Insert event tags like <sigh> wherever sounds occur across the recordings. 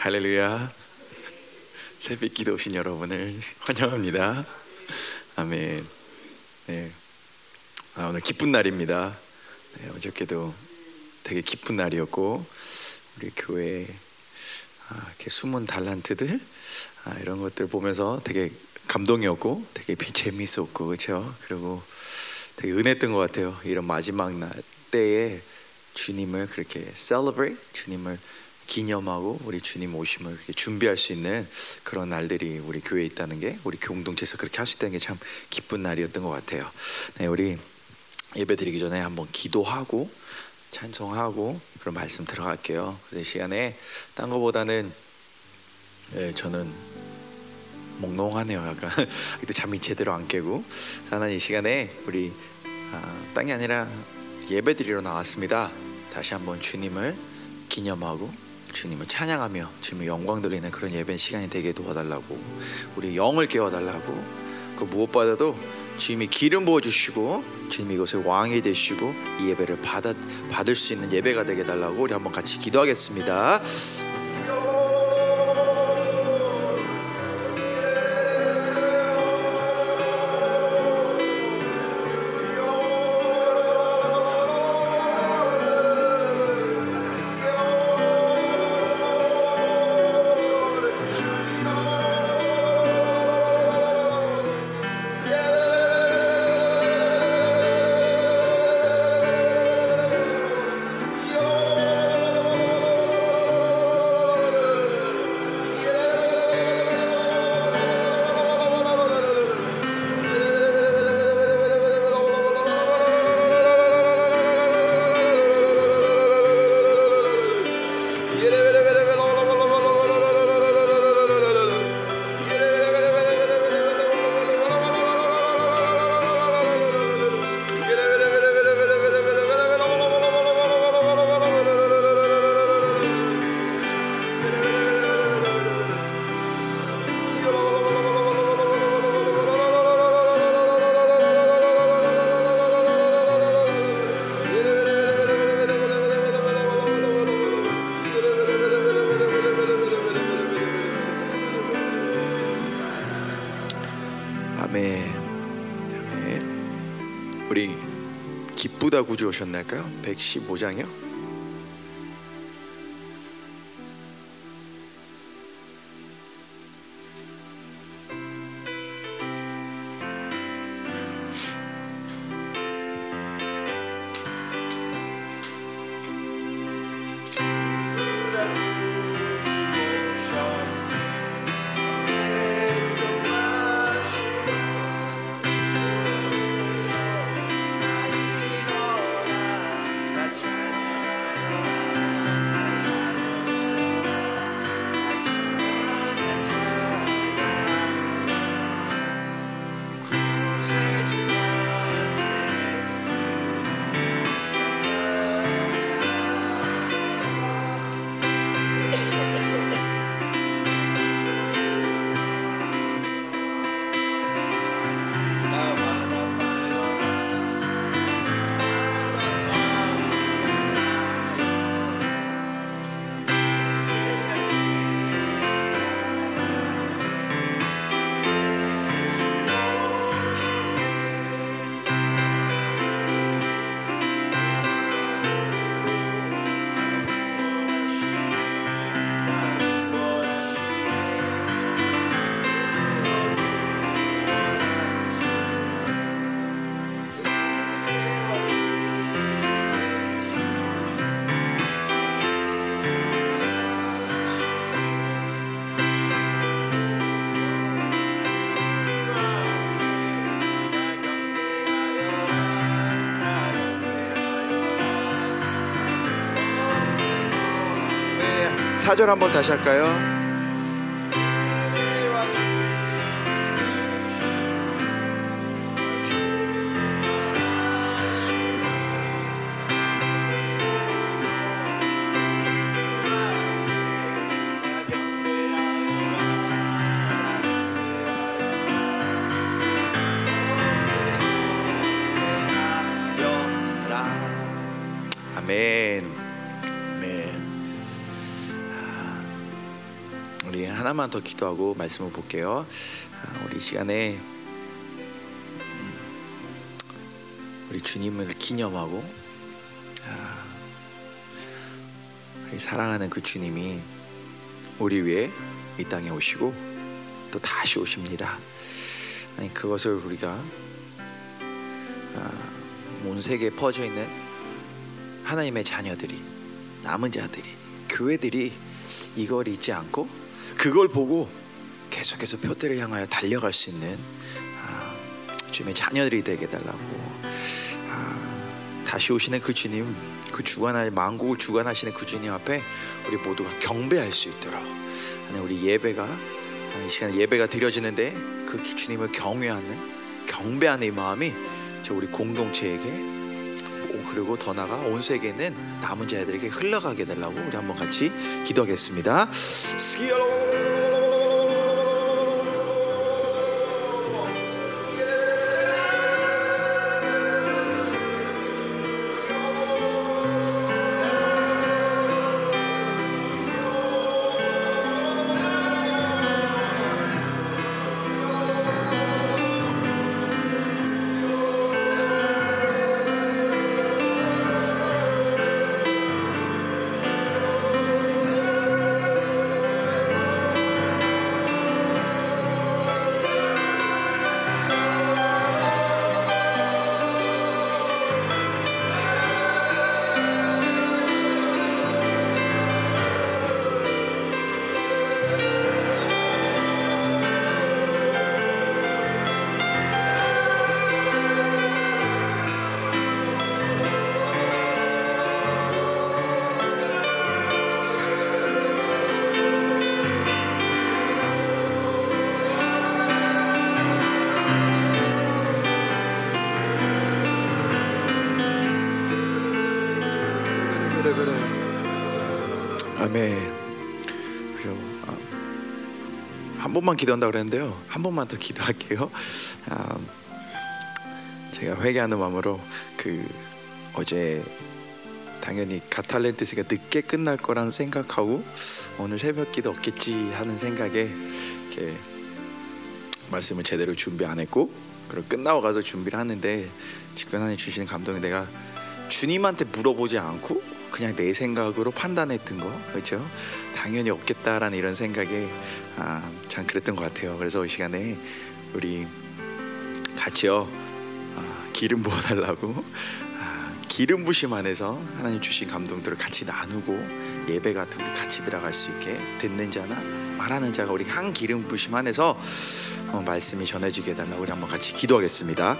할렐루야. 새벽 기도 오신 여러분을 환영합니다. 아멘. 네. 아, 오늘 기쁜 날입니다. 네, 어저께도 되게 기쁜 날이었고 우리 교회 아, 이렇게 숨은 달란트들 아, 이런 것들 보면서 되게 감동이었고 되게 <laughs> 재미있었고 그렇죠. 그리고 되게 은혜했던 것 같아요. 이런 마지막 날 때에 주님을 그렇게 celebrate 주님을 기념하고 우리 주님 오심을 준비할 수 있는 그런 날들이 우리 교회에 있다는 게 우리 공동체에서 그렇게 할 수 있다는 게 참 기쁜 날이었던 것 같아요. 네, 우리 예배 드리기 전에 한번 기도하고 찬송하고 그런 말씀 들어갈게요. 그 시간에 딴 거보다는 네, 저는 몽롱하네요. 약간 <laughs> 그때 잠이 제대로 안 깨고 하나님 이 시간에 우리 아, 딴게 아니라 예배 드리러 나왔습니다. 다시 한번 주님을 기념하고 주님을 찬양하며 주님의 영광 돌리는 그런 예배 시간이 되게 도와달라고 우리 영을 깨워달라고 그 무엇보다도 주님이 기름 부어 주시고 주님이 이곳의 왕이 되시고 이 예배를 받아 받을 수 있는 예배가 되게 달라고 우리 한번 같이 기도하겠습니다. 기쁘다 구주 오셨나요? 115장이요? 사절 한번 다시 할까요? 하나만 더 기도하고 말씀을 볼게요. 아, 우리 시간에 음, 우리 주님을 기념하고 아, 우리 사랑하는 그 주님이 우리 위해 이 땅에 오시고 또 다시 오십니다. 아니 그것을 우리가 아, 온 세계에 퍼져 있는 하나님의 자녀들이 남은 자들이 교회들이 이걸 잊지 않고 그걸 보고 계속해서 표대를 향하여 달려갈 수 있는 아, 주님의 자녀들이 되게 달라고. 아, 다시 오시는 그 주님 그 주관할 만국을 주관하시는 그 주님 앞에 우리 모두가 경배할 수 있도록. 아니 우리 예배가 아, 이 시간 예배가 드려지는데 그 주님을 경외하는 경배하는 이 마음이 저 우리 공동체에게 그리고 더 나가 온 세계는 남은 자들에게 흘러가게 달라고 우리 한번 같이 기도하겠습니다. 그래 그래 아멘. 그죠. 아, 한 번만 기도한다 그랬는데요. 한 번만 더 기도할게요. 아, 제가 회개하는 마음으로 그 어제 당연히 가탈렌티스가 늦게 끝날 거라는 생각하고 오늘 새벽기도 없겠지 하는 생각에 이렇게 말씀을 제대로 준비 안 했고 그리고 끝나고 가서 준비를 하는데 하나님 주시는 감동이 내가 주님한테 물어보지 않고 그냥 내 생각으로 판단했던 거 그렇죠? 당연히 없겠다라는 이런 생각에 아, 참 그랬던 것 같아요. 그래서 이 시간에 우리 같이요 아, 기름 부어달라고 아, 기름 부심 안에서 하나님 주신 감동들을 같이 나누고 예배 같은 우리 같이 들어갈 수 있게 듣는 자나 말하는 자가 우리 한 기름 부심 안에서 어, 말씀이 전해지게 해달라고 우리 한번 같이 기도하겠습니다.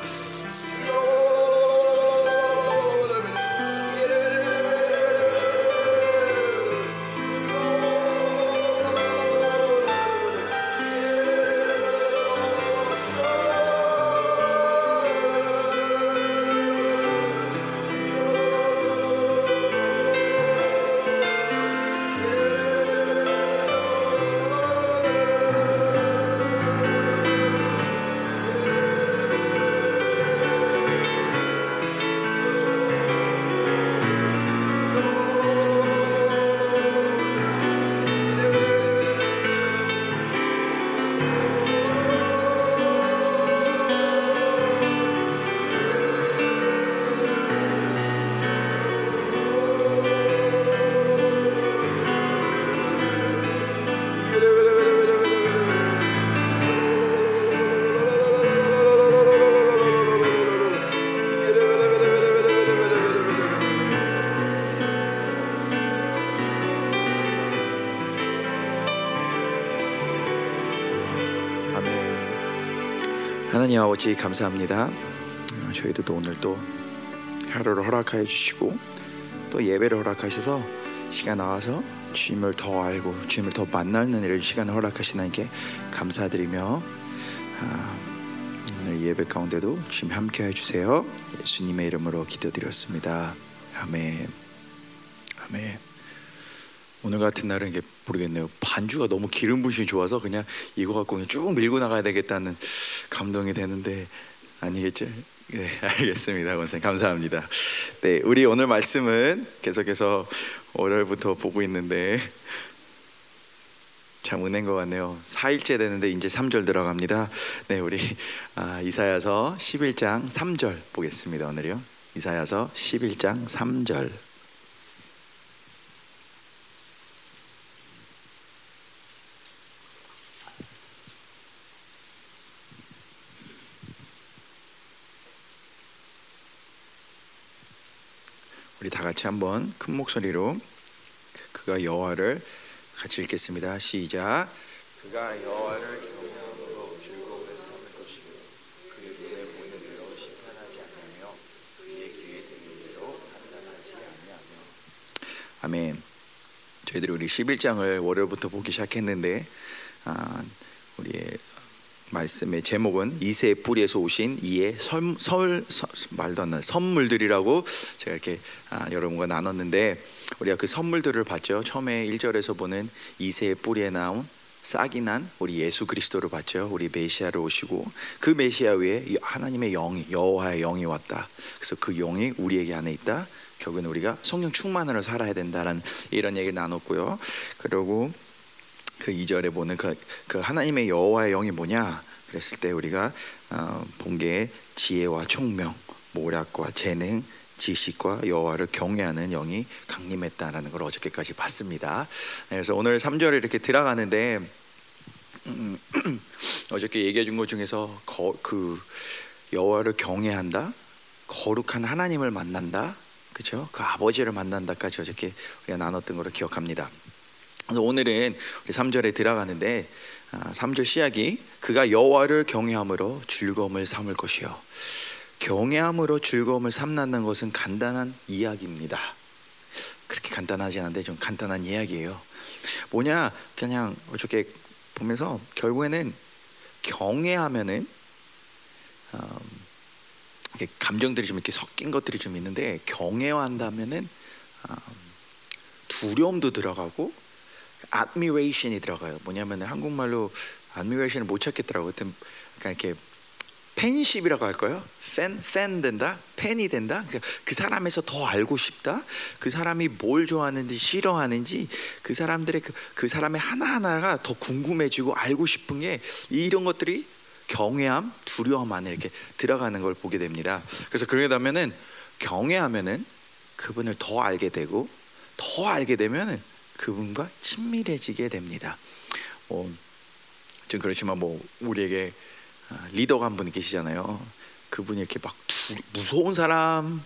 하나님 아버지 감사합니다. 어, 저희도 또 오늘 또 하루를 허락하여 주시고 또 예배를 허락하셔서 시간 나와서 주님을 더 알고 주님을 더 만나는 이런 시간을 허락하신 하나님께 감사드리며 아, 오늘 예배 가운데도 주님 함께 해 주세요. 예수님의 이름으로 기도드렸습니다. 아멘. 아멘. 오늘 같은 날은 이게 모르겠네요. 반주가 너무 기름 부심이 좋아서 그냥 이거 갖고 그냥 쭉 밀고 나가야 되겠다는 감동이 되는데 아니겠죠? 네, <laughs> 알겠습니다, 원생 감사합니다. 네, 우리 오늘 말씀은 계속해서 월요일부터 보고 있는데 참 은혜인 것 같네요. 4일째 되는데 이제 3절 들어갑니다. 네, 우리 아, 이사야서 11장 3절 보겠습니다. 오늘요. 이사야서 11장 3절. 우리 다 같이 한번 큰 목소리로 그가 여호와를 같이 읽겠습니다. 시작. 그가 여호와를 경외함으로 즐거움을 삼을 것이고 그의 눈에 보이는 대로 심판하지 아니하며 그의 귀에 들리는 대로 판단하지 아니하며. 아멘. 저희들이 우리 11장을 월요일부터 보기 시작했는데 아, 우리의 말씀의 제목은 이세의 뿌리에서 오신 이의 설, 말도 안 나는 선물들이라고 제가 이렇게 아, 여러분과 나눴는데 우리가 그 선물들을 봤죠. 처음에 1절에서 보는 이세의 뿌리에 나온 싹이 난 우리 예수 그리스도를 봤죠. 우리 메시아를 오시고 그 메시아 위에 하나님의 영이 여호와의 영이 왔다. 그래서 그 영이 우리에게 안에 있다. 결국은 우리가 성령 충만으로 살아야 된다라는 이런 얘기를 나눴고요. 그리고 그 2절에 보는 그, 그 하나님의 여호와의 영이 뭐냐? 그랬을 때 우리가 어, 본게 지혜와 총명, 모략과 재능, 지식과 여호와를 경외하는 영이 강림했다라는 걸 어저께까지 봤습니다. 그래서 오늘 3절에 이렇게 들어가는데 음, <clears throat> 어저께 얘기해 준 것 중에서 거, 그 여호와를 경외한다, 거룩한 하나님을 만난다, 그렇죠? 그 아버지를 만난다까지 어저께 우리가 나눴던 걸 기억합니다. 그래서 오늘은 우리 3절에 들어가는데 3절 시작이 그가 여호와를 경외함으로 즐거움을 삼을 것이요. 경외함으로 즐거움을 삼는 것은 간단한 이야기입니다. 그렇게 간단하지 않은데 좀 간단한 이야기예요. 뭐냐 그냥 어저께 보면서 결국에는 경외하면은 음, 감정들이 좀 이렇게 섞인 것들이 좀 있는데 경외한다면은 음, 두려움도 들어가고 admiration이 들어가요. 뭐냐면 한국말로 admiration을 못 찾겠더라고요. 약간 이렇게 팬십이라고 할까요? 팬, 팬 된다? 팬이 된다? 그 사람에서 더 알고 싶다? 그 사람이 뭘 좋아하는지 싫어하는지 그 사람들의 그, 그 사람의 하나하나가 더 궁금해지고 알고 싶은 게 이런 것들이 경외함, 두려움 안에 이렇게 들어가는 걸 보게 됩니다. 그래서 그러게 되면은 경외하면은 그분을 더 알게 되고 더 알게 되면은 그분과 친밀해지게 됩니다. 뭐, 좀 그렇지만 뭐 우리에게 리더가 한 분 계시잖아요. 그분이 이렇게 막 두, 무서운 사람은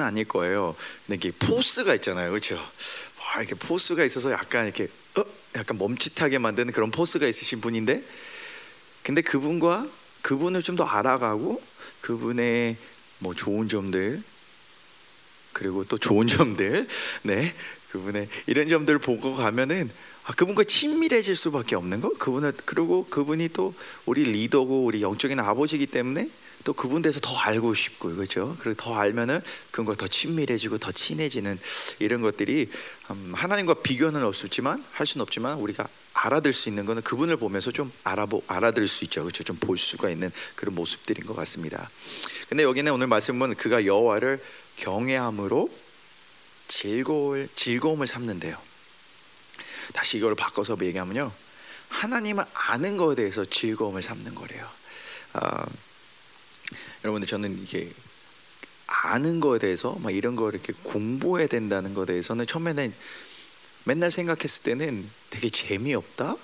아닐 거예요. 근데 이게 포스가 있잖아요, 그렇죠? 와, 이렇게 포스가 있어서 약간 이렇게 어? 약간 멈칫하게 만드는 그런 포스가 있으신 분인데, 근데 그분과 그분을 좀 더 알아가고 그분의 뭐 좋은 점들 그리고 또 좋은 점들, 네, 그분의 이런 점들을 보고 가면은 아, 그분과 친밀해질 수밖에 없는 거. 그분을 그리고 그분이 또 우리 리더고 우리 영적인 아버지이기 때문에 또 그분 대해서 더 알고 싶고 그렇죠. 그리고 더 알면은 그분과 더 친밀해지고 더 친해지는 이런 것들이 음, 하나님과 비교는 없었지만 할 수는 없지만 우리가 알아들 수 있는 거는 그분을 보면서 좀 알아보 알아들 수 있죠. 그렇죠. 좀 볼 수가 있는 그런 모습들인 것 같습니다. 근데 여기는 오늘 말씀은 그가 여호와를 경외함으로 즐거울 즐거움을 삼는데요. 다시 이걸 바꿔서 얘기하면요, 하나님을 아는 것에 대해서 즐거움을 삼는 거래요. 아, 여러분들 저는 이게 아는 것에 대해서 막 이런 거 이렇게 공부해야 된다는 것에 대해서는 처음에는 맨날 생각했을 때는 되게 재미없다.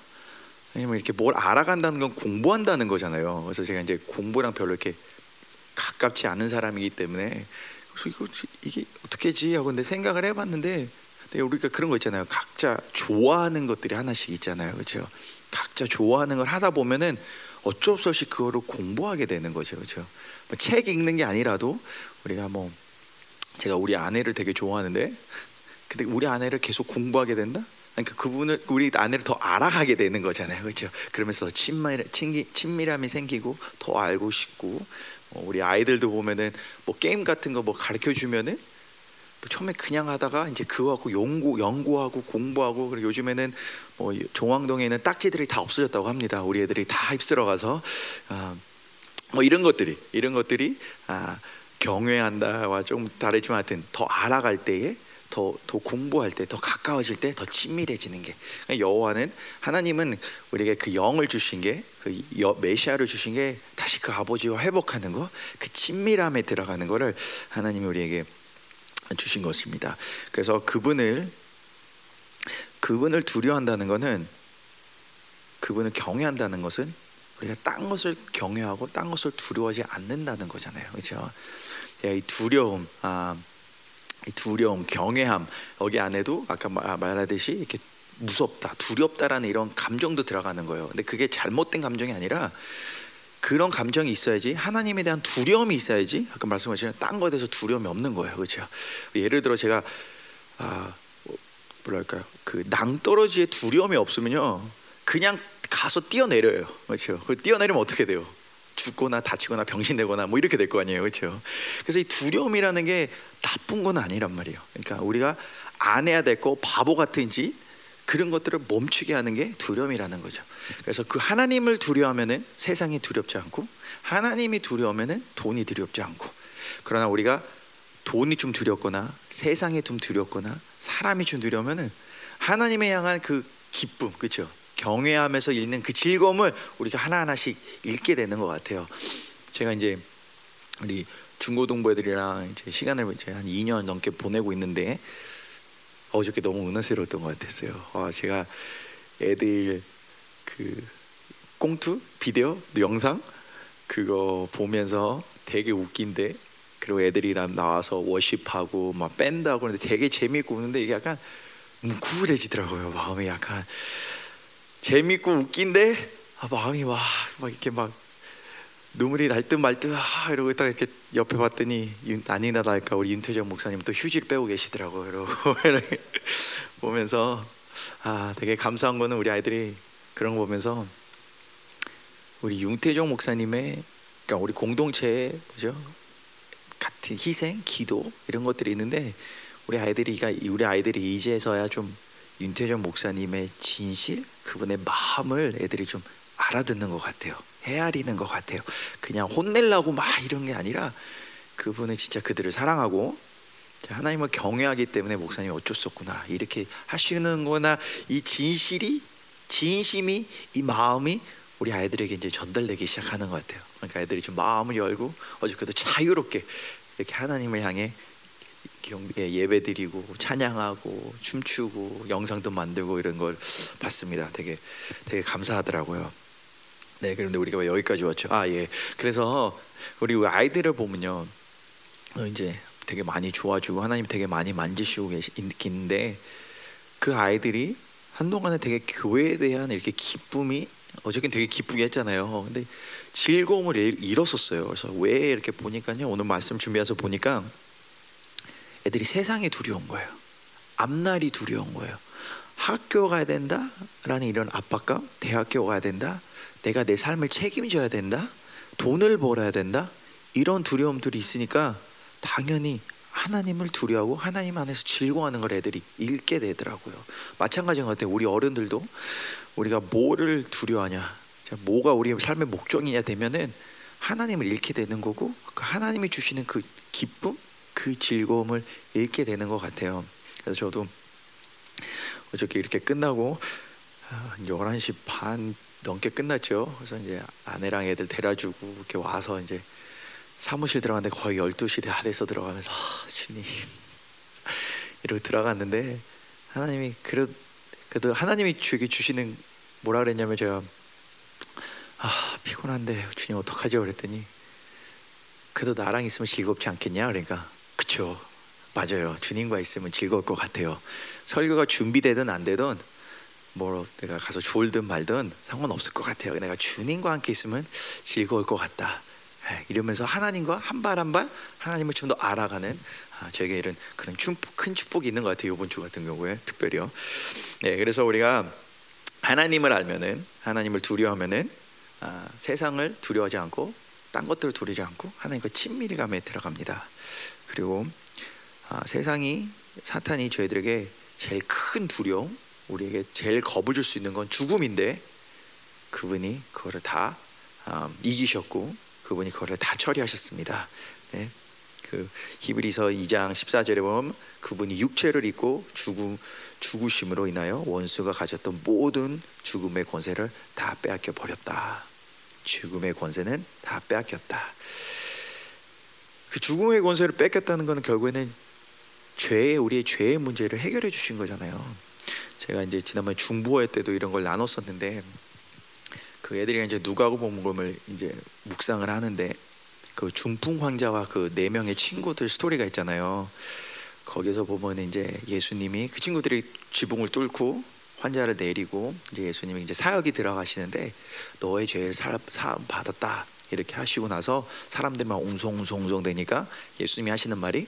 왜냐면 이렇게 뭘 알아간다는 건 공부한다는 거잖아요. 그래서 제가 이제 공부랑 별로 이렇게 가깝지 않은 사람이기 때문에 그래서 이거 이게 어떻게지 하고 근데 생각을 해봤는데 우리가 그런 거 있잖아요. 각자 좋아하는 것들이 하나씩 있잖아요, 그렇죠? 각자 좋아하는 걸 하다 보면은 어쩔 수 없이 그거를 공부하게 되는 거죠, 그렇죠? 뭐 책 읽는 게 아니라도 우리가 뭐 제가 우리 아내를 되게 좋아하는데 근데 우리 아내를 계속 공부하게 된다? 그러니까 그분을 우리 아내를 더 알아가게 되는 거잖아요, 그렇죠? 그러면서 친밀, 친밀함이 생기고 더 알고 싶고 뭐 우리 아이들도 보면은 뭐 게임 같은 거 뭐 가르쳐 주면은 뭐 처음에 그냥 하다가 이제 그거 갖고 연구 연구하고 공부하고 그리고 요즘에는 뭐 종황동에 있는 딱지들이 다 없어졌다고 합니다. 우리 애들이 다 휩쓸어 가서 아, 뭐 이런 것들이 이런 것들이 아, 경외한다와 좀 다르지만 하여튼 더 알아갈 때에 더, 더 공부할 때, 더 가까워질 때, 더 친밀해지는 게 그러니까 여호와는 하나님은 우리에게 그 영을 주신 게, 그 여- 메시아를 주신 게 다시 그 아버지와 회복하는 거, 그 친밀함에 들어가는 거를 하나님이 우리에게 주신 것입니다. 그래서 그분을 그분을 두려워한다는 것은 그분을 경외한다는 것은 우리가 딴 것을 경외하고 딴 것을 두려워하지 않는다는 거잖아요. 그렇죠? 이 두려움, 아, 이 두려움, 경외함 여기 안에도 아까 마- 말하듯이 이렇게 무섭다, 두렵다라는 이런 감정도 들어가는 거예요. 근데 그게 잘못된 감정이 아니라 그런 감정이 있어야지 하나님에 대한 두려움이 있어야지 아까 말씀하신 딴 거에 대해서 두려움이 없는 거예요. 그렇죠? 예를 들어 제가 아 뭐랄까요 그 낭떠러지에 두려움이 없으면요 그냥 가서 뛰어내려요 그렇죠 그 뛰어내리면 어떻게 돼요 죽거나 다치거나 병신되거나 뭐 이렇게 될 거 아니에요. 그렇죠? 그래서 이 두려움이라는 게 나쁜 건 아니란 말이에요. 그러니까 우리가 안 해야 될 거 바보 같은지 그런 것들을 멈추게 하는 게 두려움이라는 거죠. 그래서 그 하나님을 두려워하면은 세상이 두렵지 않고 하나님이 두려우면은 돈이 두렵지 않고 그러나 우리가 돈이 좀 두렵거나 세상이 좀 두렵거나 사람이 좀 두려우면은 하나님에 향한 그 기쁨 그렇죠 경외하면서 읽는 그 즐거움을 우리가 하나하나씩 읽게 되는 것 같아요. 제가 이제 우리 중고등부 애들이랑 이제 시간을 이제 한 2년 넘게 보내고 있는데 어저께 너무 은혜스러웠던 것 같았어요. 와, 제가 애들 그 꽁투 비디오 영상 그거 보면서 되게 웃긴데 그리고 애들이 나- 나와서 워십하고 막 밴드하고 그러는데 되게 재미있고 웃는데 이게 약간 뭉클해지더라고요 마음이 약간 재밌고 웃긴데 아, 마음이 와, 막 이렇게 막 눈물이 날 듯 말듯 아, 이러고 딱 이렇게 옆에 봤더니 윤- 아니나 다를까 우리 윤태정 목사님 또 휴지를 빼고 계시더라고요. 이러고 <laughs> 보면서 아 되게 감사한 거는 우리 아이들이 그런 거 보면서 우리 윤태정 목사님의 그러니까 우리 공동체에 그죠 같은 희생, 기도 이런 것들이 있는데 우리 아이들이가 우리 아이들이 이제서야 좀 윤태정 목사님의 진실, 그분의 마음을 애들이 좀 알아듣는 것 같아요. 헤아리는 것 같아요. 그냥 혼내려고 막 이런 게 아니라 그분은 진짜 그들을 사랑하고 하나님을 경외하기 때문에 목사님이 어쩔 수 없구나 이렇게 하시는 거나 이 진실이 진심이 이 마음이 우리 아이들에게 이제 전달되기 시작하는 것 같아요. 그러니까 아이들이 좀 마음을 열고 어저께도 자유롭게 이렇게 하나님을 향해 예배 드리고 찬양하고 춤추고 영상도 만들고 이런 걸 봤습니다. 되게 되게 감사하더라고요. 네, 그런데 우리가 왜 여기까지 왔죠? 아 예. 그래서 우리 아이들을 보면요, 어, 이제 되게 많이 좋아지고 하나님 되게 많이 만지시고 계시는데 그 아이들이 한동안에 되게 교회에 대한 이렇게 기쁨이 어저께 되게 기쁘게 했잖아요. 근데 즐거움을 잃- 잃었었어요. 그래서 왜 이렇게 보니까요. 오늘 말씀 준비해서 보니까 애들이 세상이 두려운 거예요. 앞날이 두려운 거예요. 학교 가야 된다 라는 이런 압박감, 대학교 가야 된다, 내가 내 삶을 책임져야 된다, 돈을 벌어야 된다 이런 두려움들이 있으니까 당연히 하나님을 두려워하고 하나님 안에서 즐거워하는 걸 애들이 읽게 되더라고요. 마찬가지인 것 같아요. 우리 어른들도 우리가 뭐를 두려워하냐, 자, 뭐가 우리의 삶의 목적이냐 되면은 하나님을 잃게 되는 거고 그 하나님이 주시는 그 기쁨, 그 즐거움을 잃게 되는 것 같아요. 그래서 저도 어저께 이렇게 끝나고 아, 11시 반 넘게 끝났죠. 그래서 이제 아내랑 애들 데려주고 이렇게 와서 이제 사무실 들어갔는데 거의 12시 다 돼서 들어가면서 아, 주님 <laughs> 이러고 들어갔는데 하나님이 그래도, 그래도 하나님이 주에게 주시는 뭐라 그랬냐면 제가 아 피곤한데 주님 어떡하죠 그랬더니 그래도 나랑 있으면 즐겁지 않겠냐 그러니까 그쵸. 맞아요. 주님과 있으면 즐거울 것 같아요. 설교가 준비되든 안 되든 뭐 내가 가서 졸든 말든 상관없을 것 같아요. 내가 주님과 함께 있으면 즐거울 것 같다. 예, 이러면서 하나님과 한 발 한 발 하나님을 좀 더 알아가는 아, 저에게 이런 그런 축복, 큰 축복이 있는 것 같아요. 이번 주 같은 경우에 특별히요. 네, 그래서 우리가 하나님을 알면은 하나님을 두려워하면은 아, 세상을 두려워하지 않고 딴 것들을 두려워하지 않고 하나님과 친밀감에 들어갑니다. 그리고 아, 세상이 사탄이 저희들에게 제일 큰 두려움, 우리에게 제일 겁을 줄 수 있는 건 죽음인데 그분이 그거를 다 아, 이기셨고 그분이 그거를 다 처리하셨습니다. 네. 그 히브리서 2장 14절에 보면 그분이 육체를 입고 죽음 죽으심으로 인하여 원수가 가졌던 모든 죽음의 권세를 다 빼앗겨 버렸다. 죽음의 권세는 다 빼앗겼다. 그 죽음의 권세를 뺏겼다는 것은 결국에는 죄의 우리의 죄의 문제를 해결해 주신 거잖아요. 제가 이제 지난번에 중보회 때도 이런 걸 나눴었는데 그 애들이 이제 누가고 복음을 이제 묵상을 하는데 그 중풍 환자와 그 네 명의 친구들 스토리가 있잖아요. 거기서 보면 이제 예수님이 그 친구들이 지붕을 뚫고 환자를 내리고 이제 예수님이 이제 사역이 들어가시는데 너의 죄를 사, 사 받았다 이렇게 하시고 나서 사람들만 웅성웅성웅성 되니까 예수님이 하시는 말이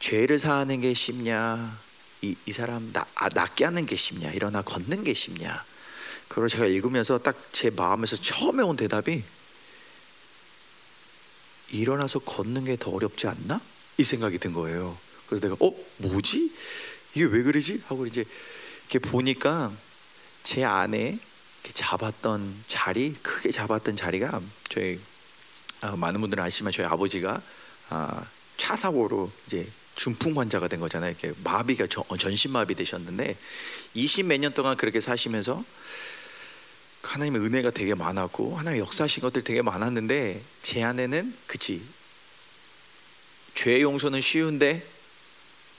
죄를 사하는 게 쉽냐 이, 이 사람 나, 아, 낫게 하는 게 쉽냐 일어나 걷는 게 쉽냐 그걸 제가 읽으면서 딱 제 마음에서 처음에 온 대답이 일어나서 걷는 게 더 어렵지 않나? 이 생각이 든 거예요. 그래서 내가 어 뭐지? 이게 왜 그러지? 하고 이제 이렇게 보니까 제 안에 잡았던 자리 크게 잡았던 자리가 저희 아, 많은 분들은 아시지만 저희 아버지가 아, 차 사고로 이제 중풍 환자가 된 거잖아요. 이렇게 마비가 전, 전신 마비 되셨는데 20몇 년 동안 그렇게 사시면서 하나님의 은혜가 되게 많았고 하나님의 역사하신 것들 되게 많았는데 제 안에는 그치 죄 용서는 쉬운데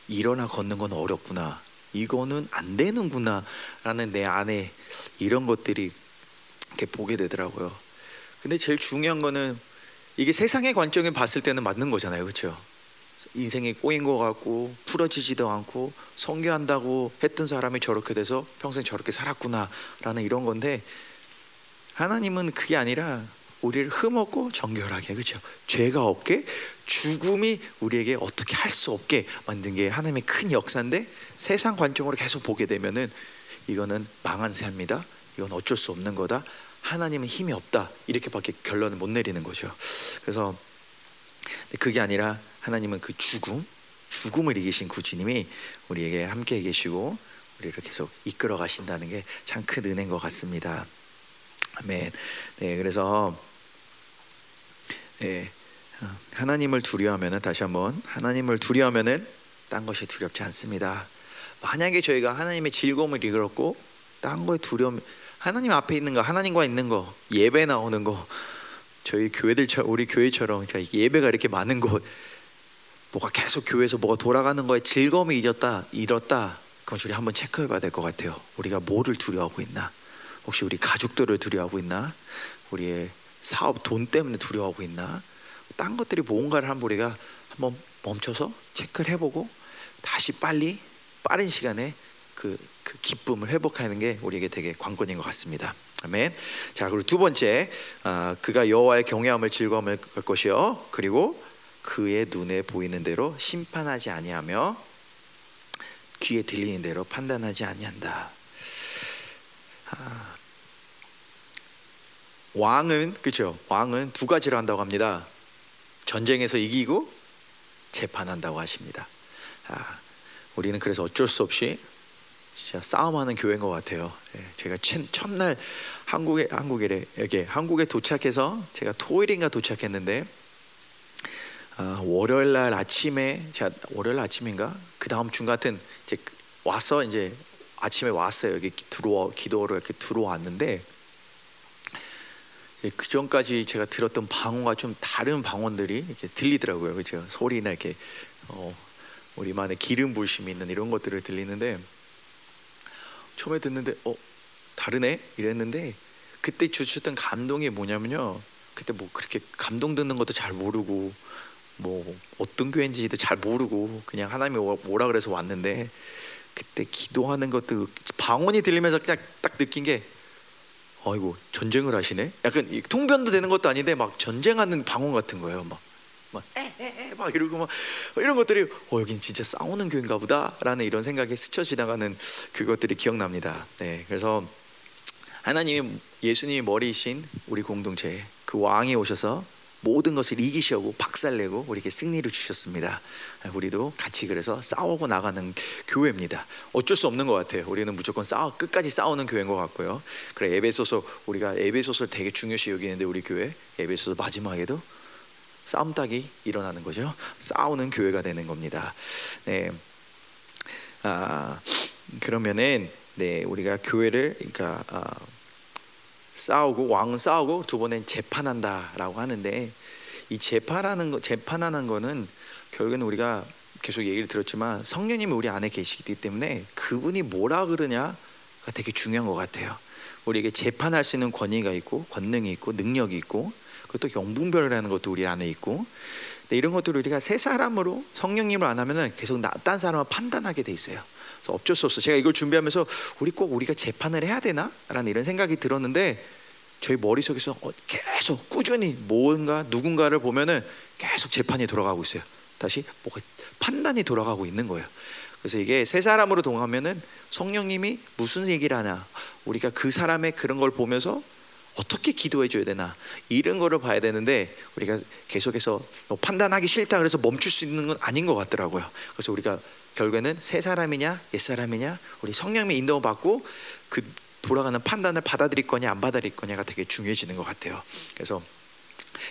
일어나 걷는 건 어렵구나 이거는 안 되는구나 라는 내 안에 이런 것들이 이렇게 보게 되더라고요. 근데 제일 중요한 거는 이게 세상의 관점에 봤을 때는 맞는 거잖아요. 그렇죠 인생이 꼬인 것 같고 풀어지지도 않고 성교한다고 했던 사람이 저렇게 돼서 평생 저렇게 살았구나라는 이런 건데 하나님은 그게 아니라 우리를 흠없고 정결하게 그렇죠. 죄가 없게 죽음이 우리에게 어떻게 할 수 없게 만든 게 하나님의 큰 역사인데 세상 관점으로 계속 보게 되면은 이거는 망한 새입니다. 이건 어쩔 수 없는 거다. 하나님은 힘이 없다. 이렇게밖에 결론을 못 내리는 거죠. 그래서 그게 아니라 하나님은 그 죽음, 죽음을 이기신 구주님이 우리에게 함께 계시고 우리를 계속 이끌어 가신다는 게 참 큰 은혜인 것 같습니다. 아멘. 네, 그래서 네, 하나님을 두려워하면은 다시 한번 하나님을 두려워하면은 딴 것이 두렵지 않습니다. 만약에 저희가 하나님의 즐거움을 이끌었고 딴 거에 두려움 하나님 앞에 있는 거 하나님과 있는 거 예배 나오는 거 저희 교회들 우리 교회처럼 예배가 이렇게 많은 곳 뭐가 계속 교회에서 뭐가 돌아가는 거에 즐거움이 잊었다 잃었다 그건 우리 한번 체크해봐야 될 것 같아요. 우리가 뭐를 두려워하고 있나? 혹시 우리 가족들을 두려워하고 있나? 우리의 사업 돈 때문에 두려워하고 있나? 딴 것들이 뭔가를 한번 우리가 한번 멈춰서 체크를 해보고 다시 빨리 빠른 시간에 그, 그 기쁨을 회복하는 게 우리에게 되게 관건인 것 같습니다. 아멘. 자 그리고 두 번째, 아, 그가 여호와의 경외함을 즐거움을 갈 것이요. 그리고 그의 눈에 보이는 대로 심판하지 아니하며 귀에 들리는 대로 판단하지 아니한다. 아, 왕은 그죠? 왕은 두 가지를 한다고 합니다. 전쟁에서 이기고 재판한다고 하십니다. 아, 우리는 그래서 어쩔 수 없이 진짜 싸움하는 교회인 것 같아요. 예, 제가 첫날 한국에 한국에 이렇게 한국에 도착해서 제가 토요일인가 도착했는데 아, 월요일 날 아침에 제가 월요일 아침인가 그 다음 주 같은 이제 와서 이제 아침에 왔어요. 여기 들어와 기도로 이렇게 들어왔는데 그 전까지 제가 들었던 방언과 좀 다른 방언들이 이렇게 들리더라고요. 그죠? 소리나 이렇게 어, 우리만의 기름 부심이 있는 이런 것들을 들리는데 처음에 듣는데 어 다르네 이랬는데 그때 주셨던 감동이 뭐냐면요. 그때 뭐 그렇게 감동 듣는 것도 잘 모르고 뭐 어떤 교회인지도 잘 모르고 그냥 하나님이 뭐라 그래서 왔는데 그때 기도하는 것도 방언이 들리면서 그냥 딱 느낀 게 아이고 전쟁을 하시네. 약간 통변도 되는 것도 아닌데 막 전쟁하는 방언 같은 거예요. 막. 막, 이러고 막 이런 것들이 어 여긴 진짜 싸우는 교인가 보다라는 이런 생각이 스쳐 지나가는 그것들이 기억납니다. 네, 그래서 하나님이 예수님이 머리이신 우리 공동체 그 왕이 오셔서 모든 것을 이기시고 박살내고 우리에게 승리를 주셨습니다. 우리도 같이 그래서 싸우고 나가는 교회입니다. 어쩔 수 없는 것 같아요. 우리는 무조건 싸워 끝까지 싸우는 교회인 것 같고요. 그래 에베소서 우리가 에베소서를 되게 중요시 여기는데 우리 교회 에베소서 마지막에도 싸움닭이 일어나는 거죠. 싸우는 교회가 되는 겁니다. 네. 아 그러면은 네 우리가 교회를 그러니까 아, 싸우고 왕 싸우고 두 번엔 재판한다라고 하는데 이 재판하는 거 재판하는 거는 결국에는 우리가 계속 얘기를 들었지만 성령님이 우리 안에 계시기 때문에 그분이 뭐라 그러냐가 되게 중요한 것 같아요. 우리에게 재판할 수 있는 권위가 있고 권능이 있고 능력이 있고 그것도 영분별이라는 것도 우리 안에 있고 근데 이런 것들을 우리가 새 사람으로 성령님을 안 하면은 계속 나, 딴 사람을 판단하게 돼 있어요. 그래서 어쩔 수 없어. 제가 이걸 준비하면서 우리 꼭 우리가 재판을 해야 되나 라는 이런 생각이 들었는데 저희 머릿속에서 어, 계속 꾸준히 뭔가 누군가를 보면은 계속 재판이 돌아가고 있어요. 다시 뭐가 판단이 돌아가고 있는 거예요. 그래서 이게 새 사람으로 동하면은 성령님이 무슨 얘기를 하냐, 우리가 그 사람의 그런 걸 보면서 어떻게 기도해 줘야 되나 이런 거를 봐야 되는데 우리가 계속해서 뭐 판단하기 싫다 그래서 멈출 수 있는 건 아닌 것 같더라고요. 그래서 우리가 결국에는 새 사람이냐 옛 사람이냐 우리 성령의 인도를 받고 그 돌아가는 판단을 받아들일 거냐 안 받아들일 거냐가 되게 중요해지는 것 같아요. 그래서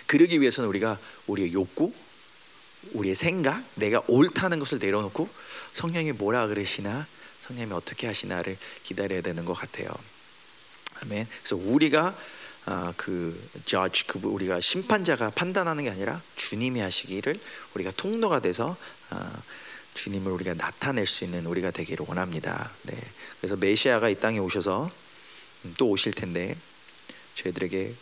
그러기 위해서는 우리가 우리의 욕구, 우리의 생각, 내가 옳다는 것을 내려놓고 성령이 뭐라 그러시나, 성령이 어떻게 하시나를 기다려야 되는 것 같아요. 아멘. 그래서 우리가 아, 그 judge, 그 우리가 심판자가 판단하는 게 아니라 주님이 하시기를 우리가 통로가 돼서 아, 주님을 우리가 나타낼 수 있는 우리가 되기를 원합니다. 네. 그래서 메시아가 이 땅에 오셔서 음, 또 오실 텐데 저희들에게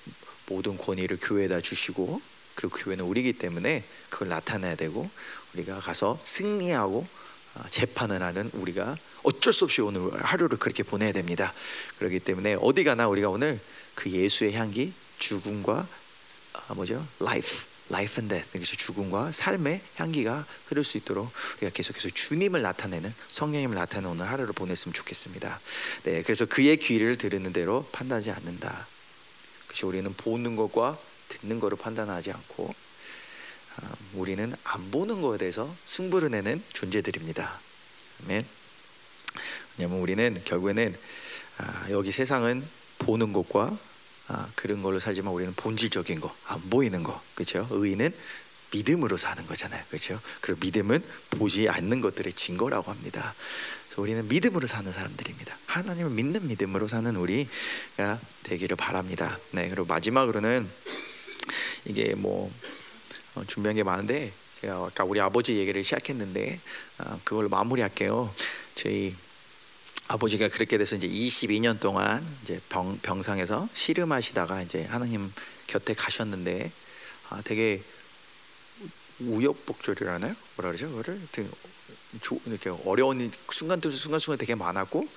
모든 권위를 교회에다 주시고 그리고 교회는 우리기 때문에 그걸 나타내야 되고 우리가 가서 승리하고 아, 재판을 하는 우리가 어쩔 수 없이 오늘 하루를 그렇게 보내야 됩니다. 그렇기 때문에 어디 가나 우리가 오늘 그 예수의 향기, 죽음과 아, 뭐죠? life, life and death. 그래서 죽음과 삶의 향기가 흐를 수 있도록 우리가 계속해서 주님을 나타내는 성령님을 나타내는 오늘 하루를 보냈으면 좋겠습니다. 네, 그래서 그의 귀를 들으는 대로 판단하지 않는다. 그래서 우리는 보는 것과 듣는 것을 판단하지 않고 아, 우리는 안 보는 것에 대해서 승부를 내는 존재들입니다. 아멘. 왜냐하면 우리는 결국에는 아, 여기 세상은 보는 것과 아, 그런 걸로 살지만 우리는 본질적인 거, 안 보이는 거, 그렇죠? 의인은 믿음으로 사는 거잖아요, 그렇죠? 그리고 믿음은 보지 않는 것들의 증거라고 합니다. 그래서 우리는 믿음으로 사는 사람들입니다. 하나님을 믿는 믿음으로 사는 우리가 되기를 바랍니다. 네, 그리고 마지막으로는 이게 뭐 어, 준비한 게 많은데 제가 아까 우리 아버지 얘기를 시작했는데 어, 그걸로 마무리할게요. 저희 아버지가 그렇게 돼서 이제 22년 동안 이제 병, 병상에서 씨름하시다가 이제 하나님 곁에 가셨는데 아, 되게 우여곡절이라나요? 뭐라 그러죠? 그거를 이렇게 어려운 순간들 순간 순간 되게 많았고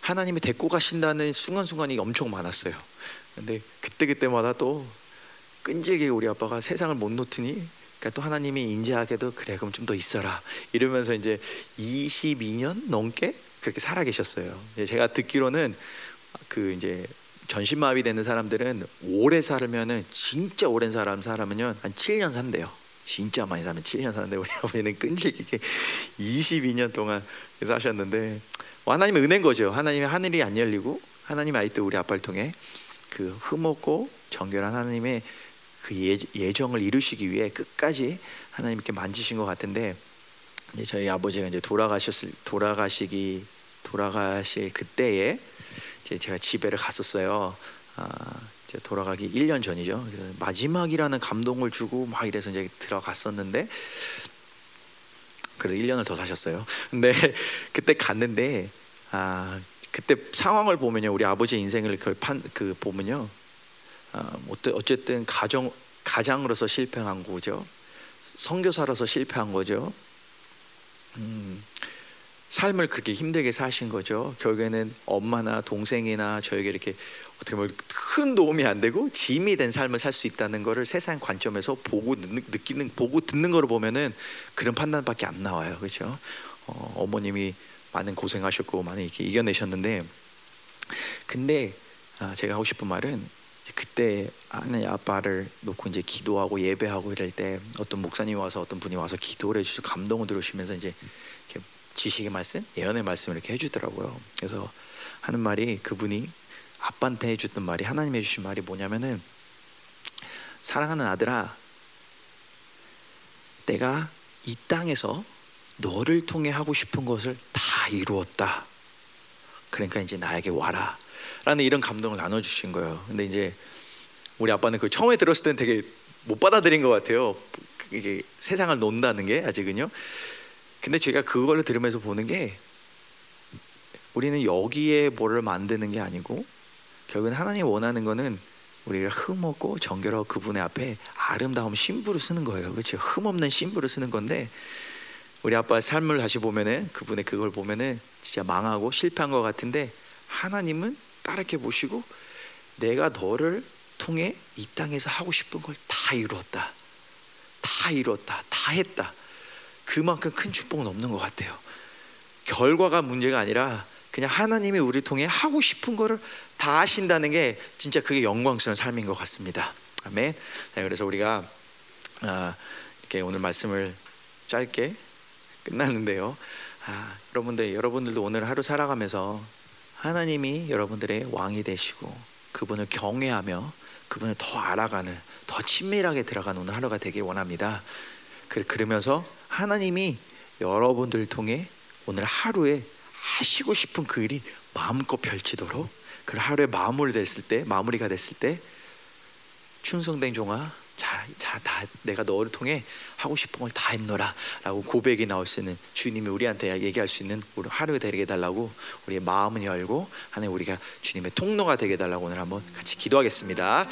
하나님이 데리고 가신다는 순간 순간이 엄청 많았어요. 근데 그때 그때마다 또 끈질기게 우리 아빠가 세상을 못 놓더니 그러니까 또 하나님이 인지하게도 그래 그럼 좀 더 있어라 이러면서 이제 22년 넘게 그렇게 살아 계셨어요. 제가 듣기로는 그 이제 전신마비 되는 사람들은 오래 살면은 진짜 오랜 사람 살면요 한 7년 산대요. 진짜 많이 살면 7년 사는데 우리 <laughs> 아버지는 끈질기게 22년 동안 사셨는데 하나님의 은혜인 거죠. 하나님의 하늘이 안 열리고 하나님 아직도 우리 아빠를 통해 그 흠없고 정결한 하나님의 그 예, 예정을 이루시기 위해 끝까지 하나님께 만지신 것 같은데 이제 저희 아버지가 이제 돌아가셨을 돌아가시기 돌아가실 그때에 이제 제가 집에를 갔었어요. 아, 이제 돌아가기 1년 전이죠. 마지막이라는 감동을 주고 막 이래서 이제 들어갔었는데 그래도 1년을 더 사셨어요. 근데 <laughs> 그때 갔는데 아 그때 상황을 보면요, 우리 아버지 인생을 그걸 판, 그 보면요, 아, 어쨌든 가정 가장으로서 실패한 거죠. 선교사로서 실패한 거죠. 음, 삶을 그렇게 힘들게 사신 거죠. 결국에는 엄마나 동생이나 저에게 이렇게 어떻게 보면 큰 도움이 안 되고 짐이 된 삶을 살 수 있다는 것을 세상 관점에서 보고 느끼는 보고 듣는 거를 보면은 그런 판단밖에 안 나와요. 그렇죠? 어, 어머님이 많은 고생하셨고 많이 이렇게 이겨내셨는데 근데 아, 제가 하고 싶은 말은 그때 하나님 아빠를 놓고 이제 기도하고 예배하고 이럴 때 어떤 목사님이 와서 어떤 분이 와서 기도를 해주시고 감동을 들으시면서 이제 지식의 말씀, 예언의 말씀을 이렇게 해주더라고요. 그래서 하는 말이 그분이 아빠한테 해줬던 말이 하나님 해주신 말이 뭐냐면은 사랑하는 아들아, 내가 이 땅에서 너를 통해 하고 싶은 것을 다 이루었다. 그러니까 이제 나에게 와라. 라는 이런 감동을 나눠주신 거예요. 근데 이제 우리 아빠는 그 처음에 들었을 때는 되게 못 받아들인 것 같아요. 이게 세상을 논다는 게 아직은요. 근데 제가 그걸 들으면서 보는 게 우리는 여기에 뭐를 만드는 게 아니고 결국은 하나님 원하는 거는 우리가 흠없고 정결하고 그분의 앞에 아름다움 신부를 쓰는 거예요. 그렇죠? 흠없는 신부를 쓰는 건데 우리 아빠 삶을 다시 보면은 그분의 그걸 보면은 진짜 망하고 실패한 것 같은데 하나님은 따르게 보시고 내가 너를 통해 이 땅에서 하고 싶은 걸 다 이루었다. 다 이루었다. 다 했다. 그만큼 큰 축복은 없는 것 같아요. 결과가 문제가 아니라 그냥 하나님이 우리를 통해 하고 싶은 거를 다 하신다는 게 진짜 그게 영광스러운 삶인 것 같습니다. 아멘. 네, 그래서 우리가 아, 이렇게 오늘 말씀을 짧게 끝났는데요. 아, 여러분들 여러분들도 오늘 하루 살아가면서 하나님이 여러분들의 왕이 되시고 그분을 경외하며 그분을 더 알아가는 더 친밀하게 들어가는 오늘 하루가 되길 원합니다. 그- 그러면서 하나님이 여러분들 통해 오늘 하루에 하시고 싶은 그 일이 마음껏 펼치도록 그 하루에 마무리 됐을 때 마무리가 됐을 때 충성된 종아 자, 자, 다 내가 너를 통해 하고 싶은 걸 다 했노라라고 고백이 나올 수 있는 주님이 우리한테 얘기할 수 있는 우리 하루가 되게 해달라고 우리의 마음은 열고 하나님 우리가 주님의 통로가 되게 해달라고 오늘 한번 같이 기도하겠습니다.